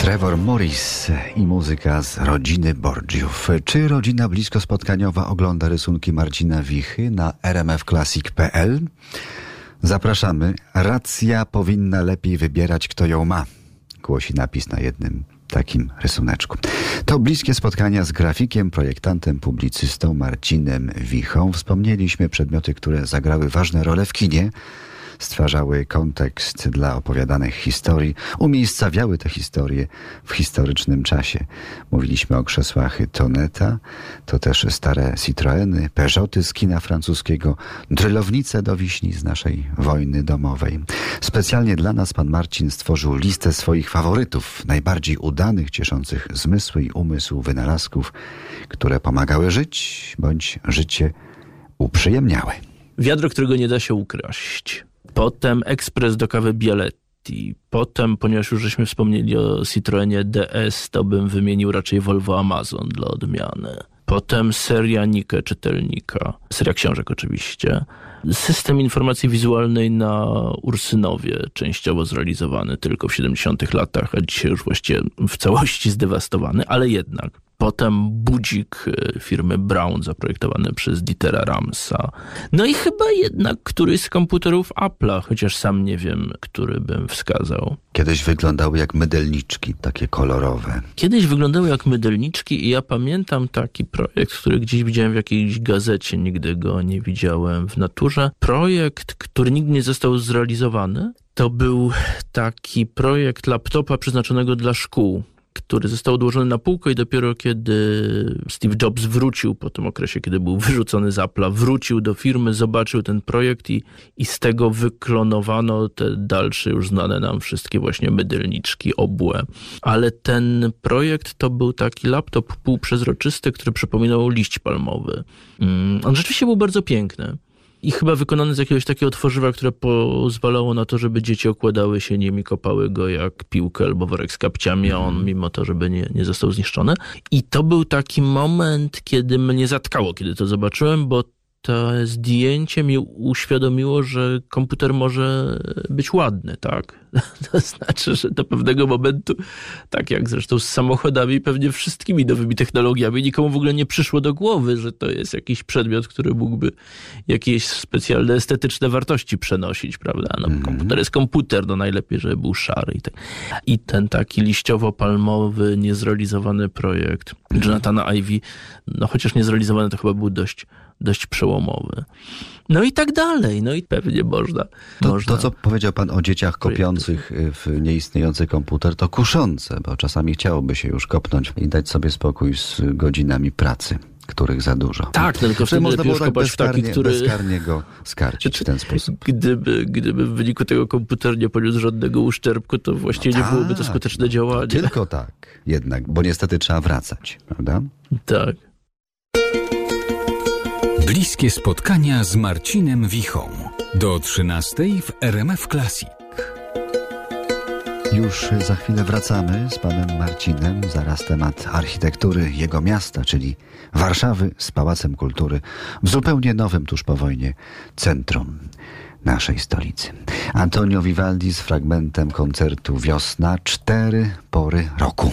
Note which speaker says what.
Speaker 1: Trevor Morris i muzyka z rodziny Borgiów. Czy rodzina blisko spotkaniowa ogląda rysunki Marcina Wichy na rmfclassic.pl? Zapraszamy. Racja powinna lepiej wybierać, kto ją ma. Głosi napis na jednym takim rysuneczku. To bliskie spotkania z grafikiem, projektantem, publicystą Marcinem Wichą. Wspomnieliśmy przedmioty, które zagrały ważne role w kinie stwarzały kontekst dla opowiadanych historii, umiejscawiały te historie w historycznym czasie. Mówiliśmy o krzesłach Toneta, to też stare Citroeny, Peugeoty z kina francuskiego, drylownice do wiśni z naszej wojny domowej. Specjalnie dla nas pan Marcin stworzył listę swoich faworytów, najbardziej udanych, cieszących zmysły i umysł wynalazków, które pomagały żyć, bądź życie uprzyjemniały.
Speaker 2: Wiadro, którego nie da się ukraść. Potem ekspres do kawy Bialetti. Potem, ponieważ już żeśmy wspomnieli o Citroenie DS, to bym wymienił raczej Volvo Amazon dla odmiany. Potem seria Nike czytelnika, seria książek oczywiście. System informacji wizualnej na Ursynowie, częściowo zrealizowany tylko w 70 latach, a dzisiaj już właściwie w całości zdewastowany, ale jednak. Potem budzik e, firmy Brown zaprojektowany przez Dietera Ramsa. No i chyba jednak któryś z komputerów Apple'a, chociaż sam nie wiem, który bym wskazał.
Speaker 1: Kiedyś wyglądały jak mydelniczki, takie kolorowe.
Speaker 2: Kiedyś wyglądały jak mydelniczki i ja pamiętam taki projekt, który gdzieś widziałem w jakiejś gazecie, nigdy go nie widziałem w naturze. Projekt, który nigdy nie został zrealizowany. To był taki projekt laptopa przeznaczonego dla szkół który został odłożony na półkę i dopiero kiedy Steve Jobs wrócił po tym okresie, kiedy był wyrzucony z Apple'a, wrócił do firmy, zobaczył ten projekt i, i z tego wyklonowano te dalsze już znane nam wszystkie właśnie mydelniczki, obłe. Ale ten projekt to był taki laptop półprzezroczysty, który przypominał liść palmowy. Mm, on rzeczywiście był bardzo piękny i chyba wykonany z jakiegoś takiego tworzywa, które pozwalało na to, żeby dzieci okładały się nim i kopały go jak piłkę albo worek z kapciami, a on mhm. mimo to, żeby nie, nie został zniszczony. I to był taki moment, kiedy mnie zatkało, kiedy to zobaczyłem, bo to zdjęcie mi uświadomiło, że komputer może być ładny, tak? To znaczy, że do pewnego momentu, tak jak zresztą z samochodami, pewnie wszystkimi nowymi technologiami, nikomu w ogóle nie przyszło do głowy, że to jest jakiś przedmiot, który mógłby jakieś specjalne estetyczne wartości przenosić, prawda? No, mm komputer jest komputer, no najlepiej, żeby był szary. I, tak. I ten taki liściowo-palmowy, niezrealizowany projekt Jonathana Ivy, no chociaż niezrealizowany, to chyba był dość dość przełomowy. No i tak dalej, no i pewnie można.
Speaker 1: To,
Speaker 2: można...
Speaker 1: to co powiedział pan o dzieciach kopiących w nieistniejący komputer, to kuszące, bo czasami chciałoby się już kopnąć i dać sobie spokój z godzinami pracy których za dużo.
Speaker 2: Tak, no tylko wtedy można było tak bezkarnie,
Speaker 1: taki, który... bezkarnie go skarcić w ten sposób.
Speaker 2: Gdyby, gdyby w wyniku tego komputer nie poniósł żadnego uszczerbku, to właściwie no nie byłoby to tak, skuteczne działanie.
Speaker 1: Tylko tak, jednak, bo niestety trzeba wracać, prawda?
Speaker 2: Tak.
Speaker 3: Bliskie spotkania z Marcinem Wichą. Do 13 w RMF Classic.
Speaker 1: Już za chwilę wracamy z panem Marcinem. Zaraz temat architektury jego miasta, czyli Warszawy z Pałacem Kultury w zupełnie nowym tuż po wojnie centrum naszej stolicy. Antonio Vivaldi z fragmentem koncertu Wiosna, cztery pory roku.